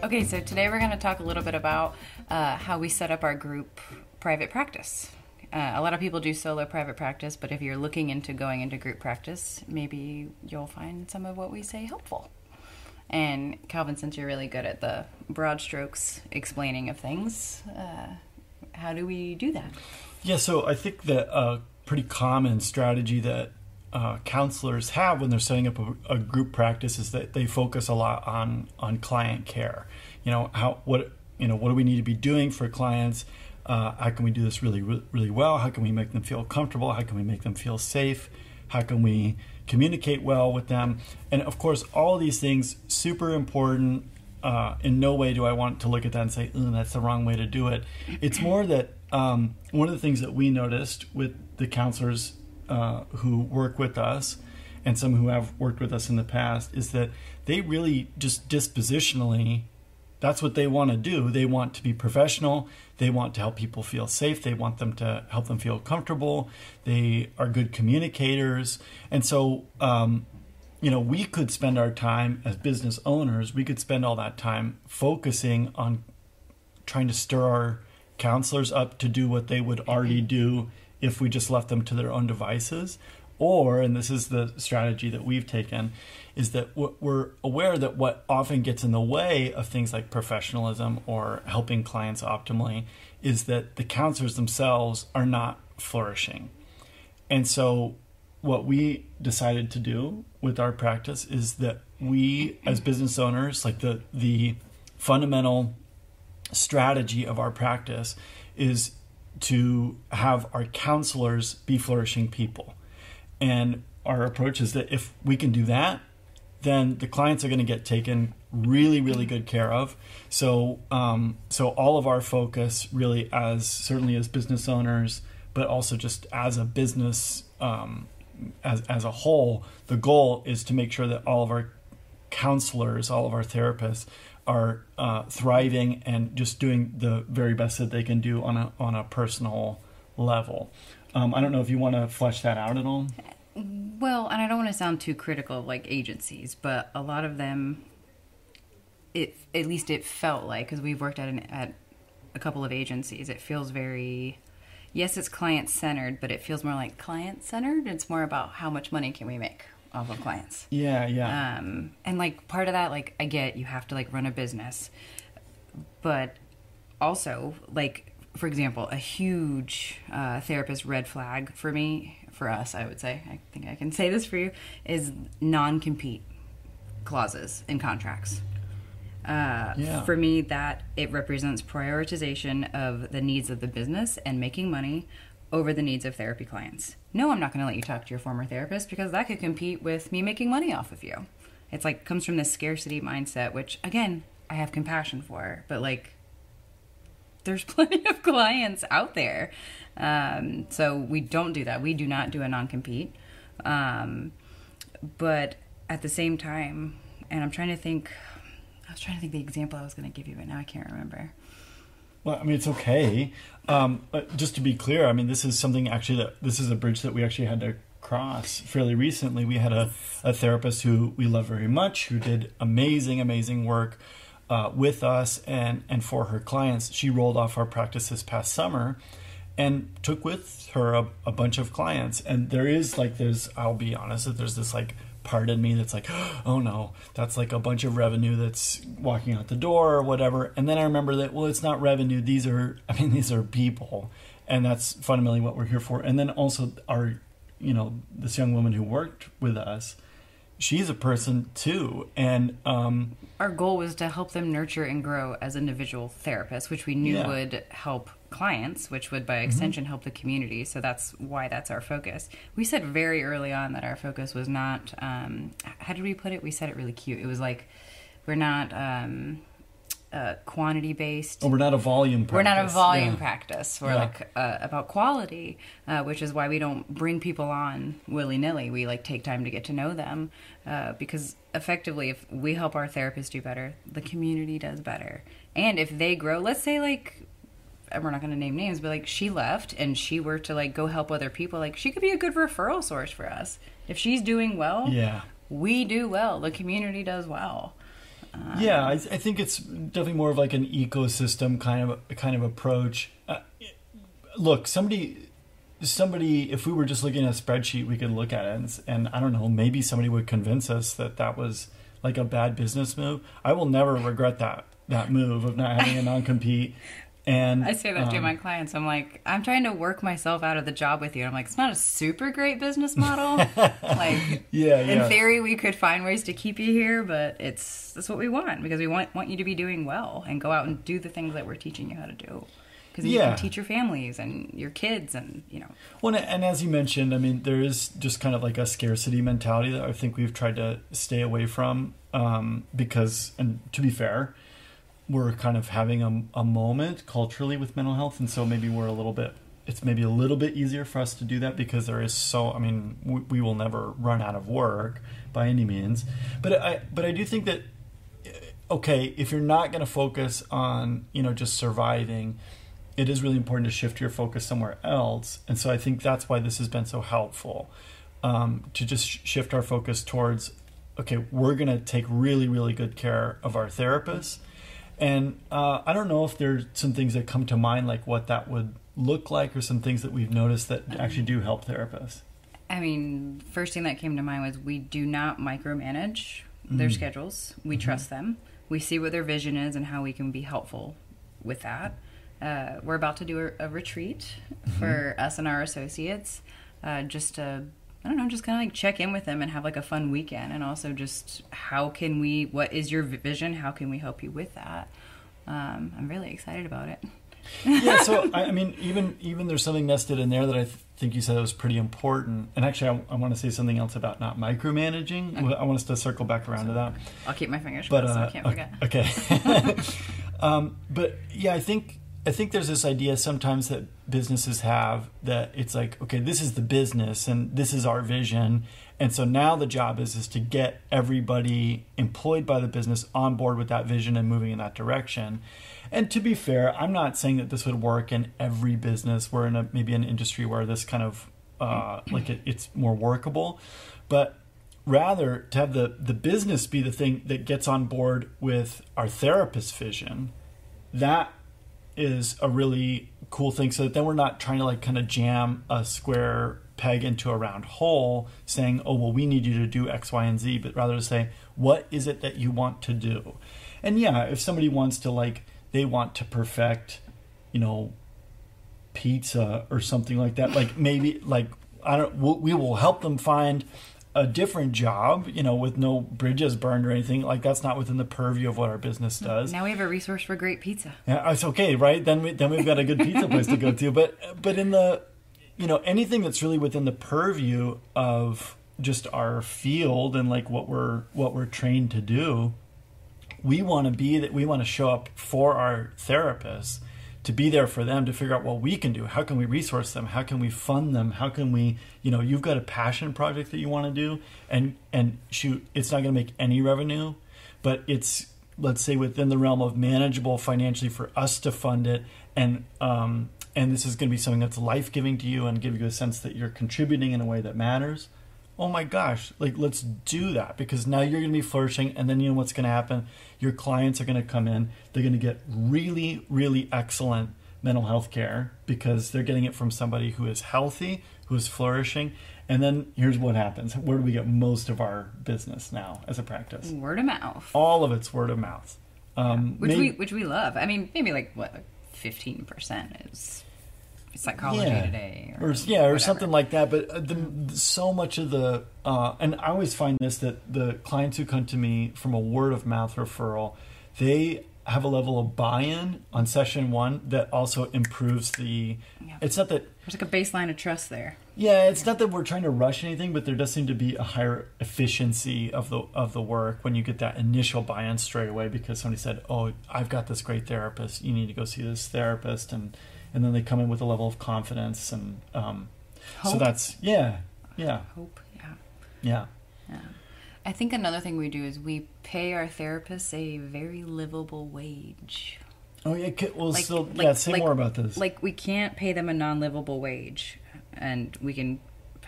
Okay, so today we're going to talk a little bit about uh, how we set up our group private practice. Uh, a lot of people do solo private practice, but if you're looking into going into group practice, maybe you'll find some of what we say helpful. And Calvin, since you're really good at the broad strokes explaining of things, uh, how do we do that? Yeah, so I think that a pretty common strategy that uh, counselors have when they're setting up a, a, group practice is that they focus a lot on on client care. You know how what you know what do we need to be doing for clients? Uh, how can we do this really really well? How can we make them feel comfortable? How can we make them feel safe? How can we communicate well with them? And of course, all these things super important. Uh, in no way do I want to look at that and say, that's the wrong way to do it. It's more that um, one of the things that we noticed with the counselors uh, who work with us and some who have worked with us in the past is that they really just dispositionally that's what they want to do. They want to be professional. They want to help people feel safe. They want them to help them feel comfortable. They are good communicators. And so um, you know we could spend our time as business owners we could spend all that time focusing on trying to stir our counselors up to do what they would already do if we just left them to their own devices. Or, and this is the strategy that we've taken, is that we're aware that what often gets in the way of things like professionalism or helping clients optimally is that the counselors themselves are not flourishing. And so, what we decided to do with our practice is that we, as business owners, like the, the fundamental strategy of our practice is to have our counselors be flourishing people. And our approach is that if we can do that, then the clients are going to get taken really, really good care of. So, um, so all of our focus, really, as certainly as business owners, but also just as a business, um, as as a whole, the goal is to make sure that all of our counselors, all of our therapists, are uh, thriving and just doing the very best that they can do on a on a personal level. Um, I don't know if you want to flesh that out at all. Well, and I don't want to sound too critical of like agencies, but a lot of them, it at least it felt like because we've worked at an, at a couple of agencies, it feels very. Yes, it's client centered, but it feels more like client centered. It's more about how much money can we make off of clients. Yeah, yeah. Um, and like part of that, like I get you have to like run a business, but also like for example, a huge uh, therapist red flag for me, for us, I would say, I think I can say this for you, is non compete clauses in contracts. Uh, yeah. For me, that it represents prioritization of the needs of the business and making money over the needs of therapy clients. No, I'm not going to let you talk to your former therapist because that could compete with me making money off of you. It's like comes from this scarcity mindset, which again, I have compassion for, but like there's plenty of clients out there. Um, so we don't do that. We do not do a non compete. Um, but at the same time, and I'm trying to think, I was trying to think the example I was going to give you, but now I can't remember. Well, I mean, it's okay. Um, just to be clear, I mean, this is something actually that this is a bridge that we actually had to cross fairly recently. We had a, a therapist who we love very much, who did amazing, amazing work uh, with us and, and for her clients. She rolled off our practice this past summer and took with her a, a bunch of clients. And there is like, there's, I'll be honest, that there's this like part in me that's like, oh no, that's like a bunch of revenue that's walking out the door or whatever. And then I remember that, well, it's not revenue. These are, I mean, these are people. And that's fundamentally what we're here for. And then also our, you know, this young woman who worked with us, she's a person too. And um, our goal was to help them nurture and grow as individual therapists, which we knew yeah. would help clients, which would by mm-hmm. extension mm-hmm. help the community. So that's why that's our focus. We said very early on that our focus was not, um, how did we put it? We said it really cute. It was like, we're not um, uh, quantity based. Oh, we're not a volume practice. We're not a volume yeah. practice. We're yeah. like uh, about quality, uh, which is why we don't bring people on willy nilly. We like take time to get to know them uh, because effectively, if we help our therapists do better, the community does better. And if they grow, let's say like we're not going to name names, but like she left and she were to like go help other people, like she could be a good referral source for us. If she's doing well, yeah, we do well. The community does well. Yeah, I, I think it's definitely more of like an ecosystem kind of kind of approach. Uh, look, somebody, somebody, if we were just looking at a spreadsheet, we could look at it, and, and I don't know, maybe somebody would convince us that that was like a bad business move. I will never regret that that move of not having a non compete. And I say that um, to my clients. I'm like, I'm trying to work myself out of the job with you. I'm like, it's not a super great business model. like, Yeah, in theory, we could find ways to keep you here, but it's that's what we want because we want want you to be doing well and go out and do the things that we're teaching you how to do. Because you Yeah. can teach your families and your kids and you know. Well, and as you mentioned, I mean, there is just kind of like a scarcity mentality that I think we've tried to stay away from um, because, and to be fair, we're kind of having a, a moment culturally with mental health, and so maybe we're a little bit. It's maybe a little bit easier for us to do that because there is so. I mean, we, we will never run out of work by any means, but I but I do think that okay, if you're not going to focus on you know just surviving, it is really important to shift your focus somewhere else. And so I think that's why this has been so helpful um, to just shift our focus towards okay, we're going to take really, really good care of our therapists. And uh, I don't know if there's some things that come to mind, like what that would look like, or some things that we've noticed that actually do help therapists. I mean, first thing that came to mind was we do not micromanage their schedules. We trust them. We see what their vision is and how we can be helpful with that. Uh, we're about to do a, a retreat for us and our associates, uh, just to I don't know, just kind of like check in with them and have like a fun weekend, and also just how can we? What is your vision? How can we help you with that? Um, I'm really excited about it. yeah, so I, I mean, even even there's something nested in there that I th- think you said was pretty important. And actually, I, I want to say something else about not micromanaging. I want us to circle back around to that. I'll keep my fingers But crossed so I uh, can't forget. okay, um, but yeah, I think I think there's this idea sometimes that businesses have that it's like, okay, this is the business and this is our vision, and so now the job is is to get everybody employed by the business on board with that vision and moving in that direction. And to be fair, I'm not saying that this would work in every business. We're in a maybe an industry where this kind of uh, like it, it's more workable, but rather to have the the business be the thing that gets on board with our therapist vision. That is a really cool thing. So that then we're not trying to like kind of jam a square peg into a round hole, saying, "Oh, well, we need you to do X, Y, and Z," but rather to say, "What is it that you want to do?" And yeah, if somebody wants to like they want to perfect, you know, pizza or something like that, like maybe like I don't, we'll, we will help them find a different job, you know, with no bridges burned or anything. Like that's not within the purview of what our business hmm. does. Now we have a resource for great pizza. Yeah, it's okay, right? Then we then we've got a good pizza place to go to. But but in the you know anything that's really within the purview of just our field and like what we're what we're trained to do, we want to be that we want to show up for our therapists to be there for them to figure out what we can do. How can we resource them? How can we fund them? How can we you know you've got a passion project that you want to do and and shoot it's not going to make any revenue but it's let's say within the realm of manageable financially for us to fund it and um and this is going to be something that's life-giving to you and give you a sense that you're contributing in a way that matters oh my gosh, like let's do that because now you're going to be flourishing. And then you know what's going to happen? Your clients are going to come in, they're going to get really, really excellent mental health care because they're getting it from somebody who is healthy, who is flourishing. And then here's what happens where do we get most of our business now as a practice? Word of mouth, All of it's word of mouth. Um, which may- we which we love. I mean, maybe like what fifteen percent is psychology today, or, yeah, or whatever. something like that. But uh, the, so much of the, uh, and I always find this that the clients who come to me from a word of mouth referral, they have a level of buy-in on session one that also improves the. Yeah. It's not that. There's like a baseline of trust there. Yeah, it's not that we're trying to rush anything, but there does seem to be a higher efficiency of the of the work when you get that initial buy-in straight away because somebody said, "Oh, I've got this great therapist. You need to go see this therapist," and and then they come in with a level of confidence and um, so that's yeah, yeah, Hope, yeah. yeah. Yeah. I think another thing we do is we pay our therapists a very livable wage. Oh yeah, well, Like- still, like- yeah. Say like- more about this. Like we can't pay them a non-livable wage, and we can.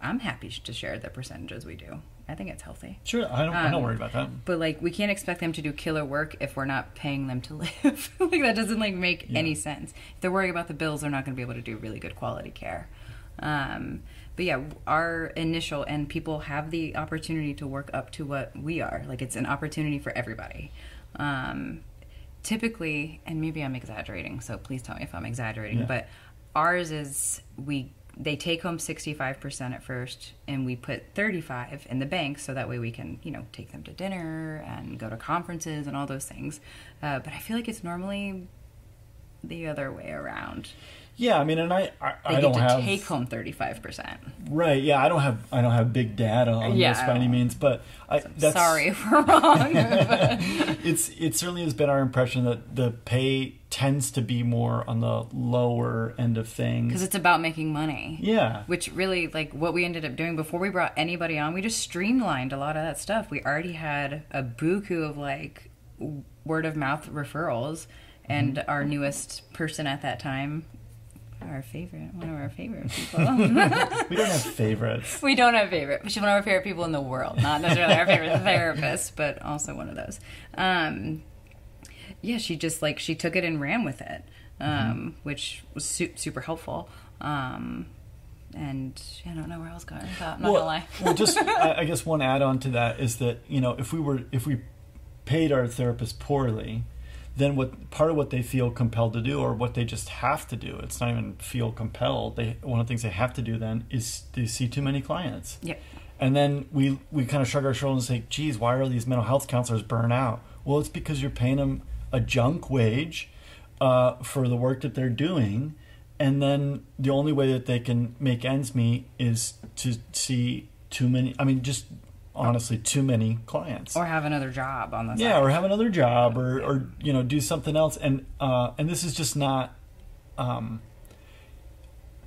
I'm happy to share the percentages we do. I think it's healthy. Sure, I don't. I'm not Um, worried about that. But like, we can't expect them to do killer work if we're not paying them to live. like that doesn't like make Yeah. any sense. If they're worrying about the bills, they're not going to be able to do really good quality care. Um, but yeah, our initial and people have the opportunity to work up to what we are. Like it's an opportunity for everybody. Um, typically, and maybe I'm exaggerating, so please tell me if I'm exaggerating. Yeah. But ours is we they take home 65% at first and we put 35 in the bank so that way we can you know take them to dinner and go to conferences and all those things. Uh, but i feel like it's normally the other way around Yeah, I mean, and I, I, they I get don't to have take home 35% right. Yeah, I don't have, I don't have big data on Yeah, this by any means, but I, that's sorry if we're wrong it's it certainly has been our impression that the pay tends to be more on the lower end of things. Because it's about making money. Yeah, which really like what we ended up doing before we brought anybody on we just streamlined a lot of that stuff. We already had a buku of like word of mouth referrals and Mm-hmm. our newest person at that time our favorite one of our favorite people we don't have favorites. we don't have favorite she's one of our favorite people in the world not necessarily our favorite therapist but also one of those um yeah she just like she took it and ran with it um Mm-hmm. which was su- super helpful um and yeah, I don't know where I was going with that. Not well, gonna lie. well, just I, I guess one add-on to that is that you know if we were if we paid our therapist poorly, then what part of what they feel compelled to do or what they just have to do it's not even feel compelled they one of the things they have to do then is they see too many clients. Yeah and then we we kind of shrug our shoulders and say geez why are these mental health counselors burn out? Well it's because you're paying them a junk wage uh, for the work that they're doing. And then the only way that they can make ends meet is to see too many i mean just honestly too many clients Or have another job on the side. yeah side. or have another job or or you know do something else and uh and this is just not um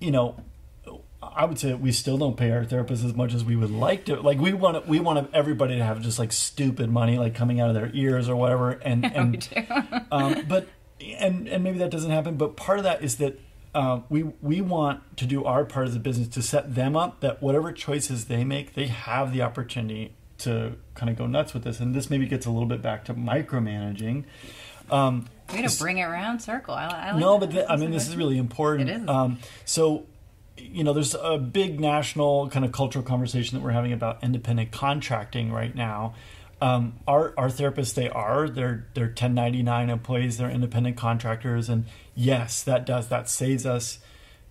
you know I would say we still don't pay our therapists as much as we would like to. Like we want we want everybody to have just like stupid money like coming out of their ears or whatever. And Yeah, and we do. um, but and and maybe that doesn't happen. But part of that is that uh, we we want to do our part of the business to set them up that whatever choices they make, they have the opportunity to kind of go nuts with this. And this maybe gets a little bit back to micromanaging. Um, Way to bring it around circle. I, I like no, that. but th- I mean, this is really important. It is. Um, so, you know, there's a big national kind of cultural conversation that we're having about independent contracting right now. Um, our our therapists, they are. They're they're 1099 employees, they're independent contractors, and yes, that does that saves us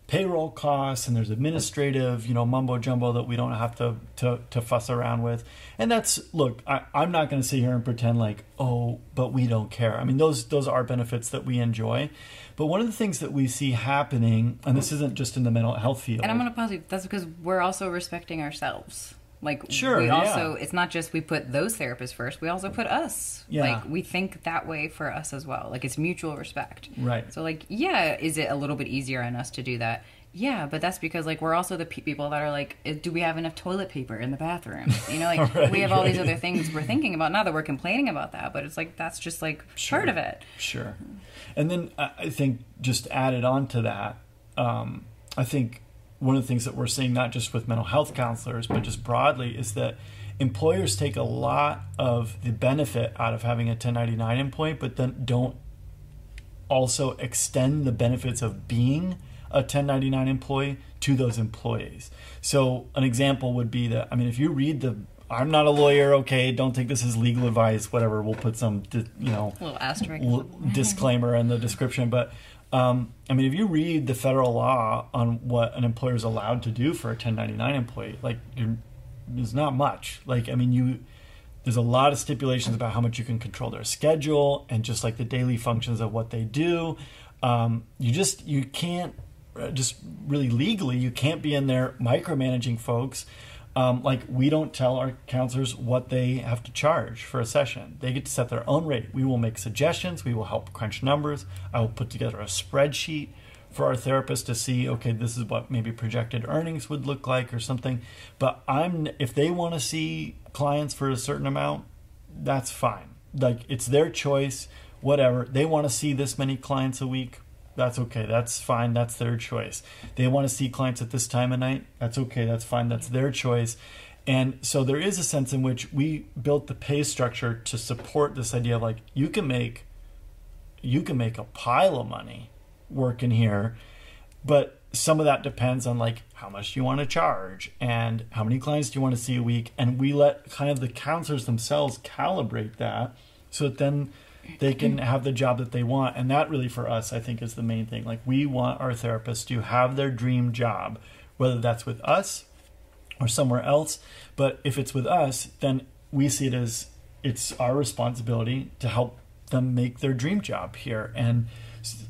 payroll costs. And there's administrative you know mumbo jumbo that we don't have to to, to fuss around with. And that's look I, i'm not going to sit here and pretend like oh but we don't care. I mean those those are benefits that we enjoy. But one of the things that we see happening and this isn't just in the mental health field. And I'm going to pause you. That's because we're also respecting ourselves. Like Sure, we yeah. also it's not just we put those therapists first, we also put us. Yeah. Like we think that way for us as well. Like it's mutual respect. Right. So like yeah, is it a little bit easier on us to do that? Yeah, but that's because like we're also the pe- people that are like, do we have enough toilet paper in the bathroom? You know, like Right, we have all these other things we're thinking about. Not that we're complaining about that, but it's like that's just like Sure. part of it. Sure. And then I I think just added on to that, um, I think one of the things that we're seeing, not just with mental health counselors, but just broadly, is that employers take a lot of the benefit out of having a 1099 employee, but then don't also extend the benefits of being a 1099 employee to those employees. So, an example would be that, I mean, if you read the I'm not a lawyer, okay, don't take this as legal advice, whatever, we'll put some, you know, little asterisk. l- disclaimer in the description. But um, I mean, if you read the federal law on what an employer is allowed to do for a 1099 employee, like there's not much. Like I mean, you there's a lot of stipulations about how much you can control their schedule and just like the daily functions of what they do. Um, you just you can't uh, just really legally you can't be in there micromanaging folks. Um, like we don't tell our counselors what they have to charge for a session. They get to set their own rate. We will make suggestions. We will help crunch numbers. I will put together a spreadsheet for our therapist to see. Okay, this is what maybe projected earnings would look like or something. But I'm if they want to see clients for a certain amount, that's fine. Like it's their choice. Whatever they want to see this many clients a week, that's okay. That's fine. That's their choice. They want to see clients at this time of night. That's okay. That's fine. That's their choice. And so there is a sense in which we built the pay structure to support this idea of like you can make you can make a pile of money working here, but some of that depends on like how much do you want to charge and how many clients do you want to see a week and we let kind of the counselors themselves calibrate that so that then they can have the job that they want. And that really for us i think is the main thing. Like we want our therapists to have their dream job whether that's with us or somewhere else. But if it's with us then we see it as it's our responsibility to help them make their dream job here. And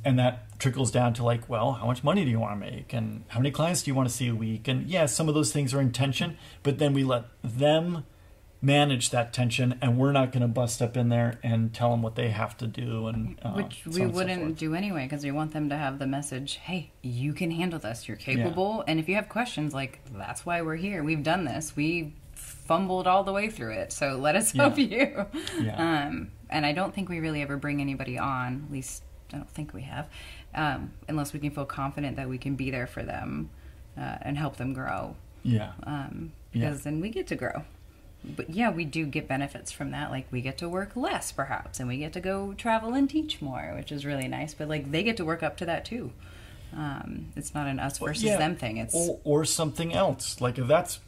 and that trickles down to like well how much money do you want to make? And how many clients do you want to see a week? And yeah some of those things are in tension but then we let them manage that tension and we're not going to bust up in there and tell them what they have to do and uh, which we so wouldn't forth. do anyway because we want them to have the message hey you can handle this you're capable and if you have questions like that's why we're here we've done this we fumbled all the way through it so let us help you Yeah. um, and i don't think we really ever bring anybody on at least i don't think we have um, unless we can feel confident that we can be there for them uh, and help them grow yeah um, Yeah. because then we get to grow. But yeah, we do get benefits from that. Like we get to work less, perhaps, and we get to go travel and teach more, which is really nice. But like they get to work up to that too. Um, it's not an us versus Yeah. them thing. It's or, or something else like if that's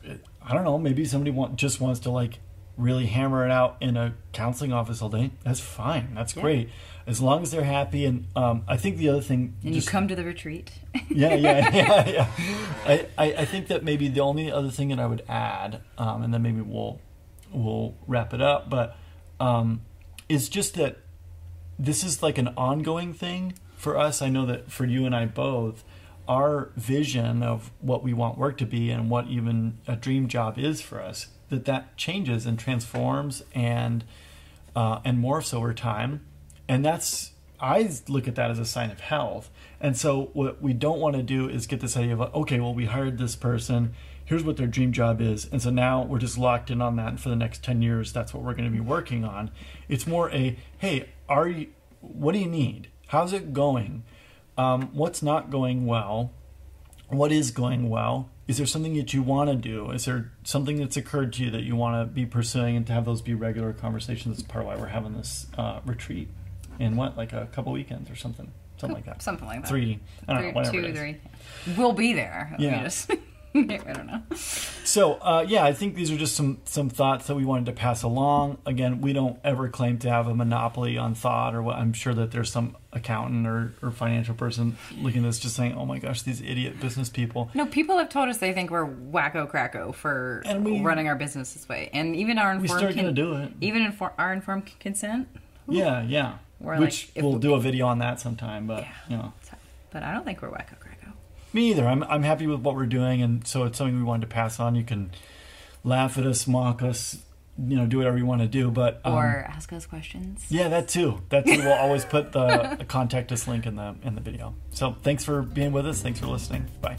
i don't know maybe somebody want, just wants to like really hammer it out in a counseling office all day that's fine that's Yeah. great as long as they're happy and um, i think the other thing and just- you come to the retreat. yeah, yeah, yeah, yeah. I, I, I think that maybe the only other thing that I would add, um, and then maybe we'll we'll wrap it up, but um, is just that this is like an ongoing thing for us. I know that for you and I both, our vision of what we want work to be and what even a dream job is for us, that that changes and transforms and uh, and morphs over time, and that's I look at that as a sign of health. And so what we don't want to do is get this idea of okay, well we hired this person, here's what their dream job is, and so now we're just locked in on that, and for the next ten years, that's what we're going to be working on. It's more a hey, are you? What do you need? How's it going? Um, what's not going well? What is going well? Is there something that you want to do? Is there something that's occurred to you that you want to be pursuing and to have those be regular conversations? That's part of why we're having this uh, retreat in what, like a couple weekends or something, something like that. Something like that. Three, I don't Three- know, whatever two, three. We'll be there. We Yeah. just- I don't know. So uh, yeah, I think these are just some some thoughts that we wanted to pass along. Again, we don't ever claim to have a monopoly on thought, or what. I'm sure that there's some accountant or, or financial person looking at this just saying, "Oh my gosh, these idiot business people." No, people have told us they think we're wacko cracko for we- running our business this way, and even our informed We start gonna do it. Even infor- our informed consent. Yeah, yeah. We're Which like, we'll we- do a video on that sometime, but Yeah. you know. But I don't think we're wacko. Me either. I'm I'm happy with what we're doing, and so it's something we wanted to pass on. You can laugh at us, mock us, you know, do whatever you want to do. But um, Or ask us questions. yeah, that too. That too. We'll always put the, the contact us link in the in the video. So thanks for being with us. Thanks for listening. Bye.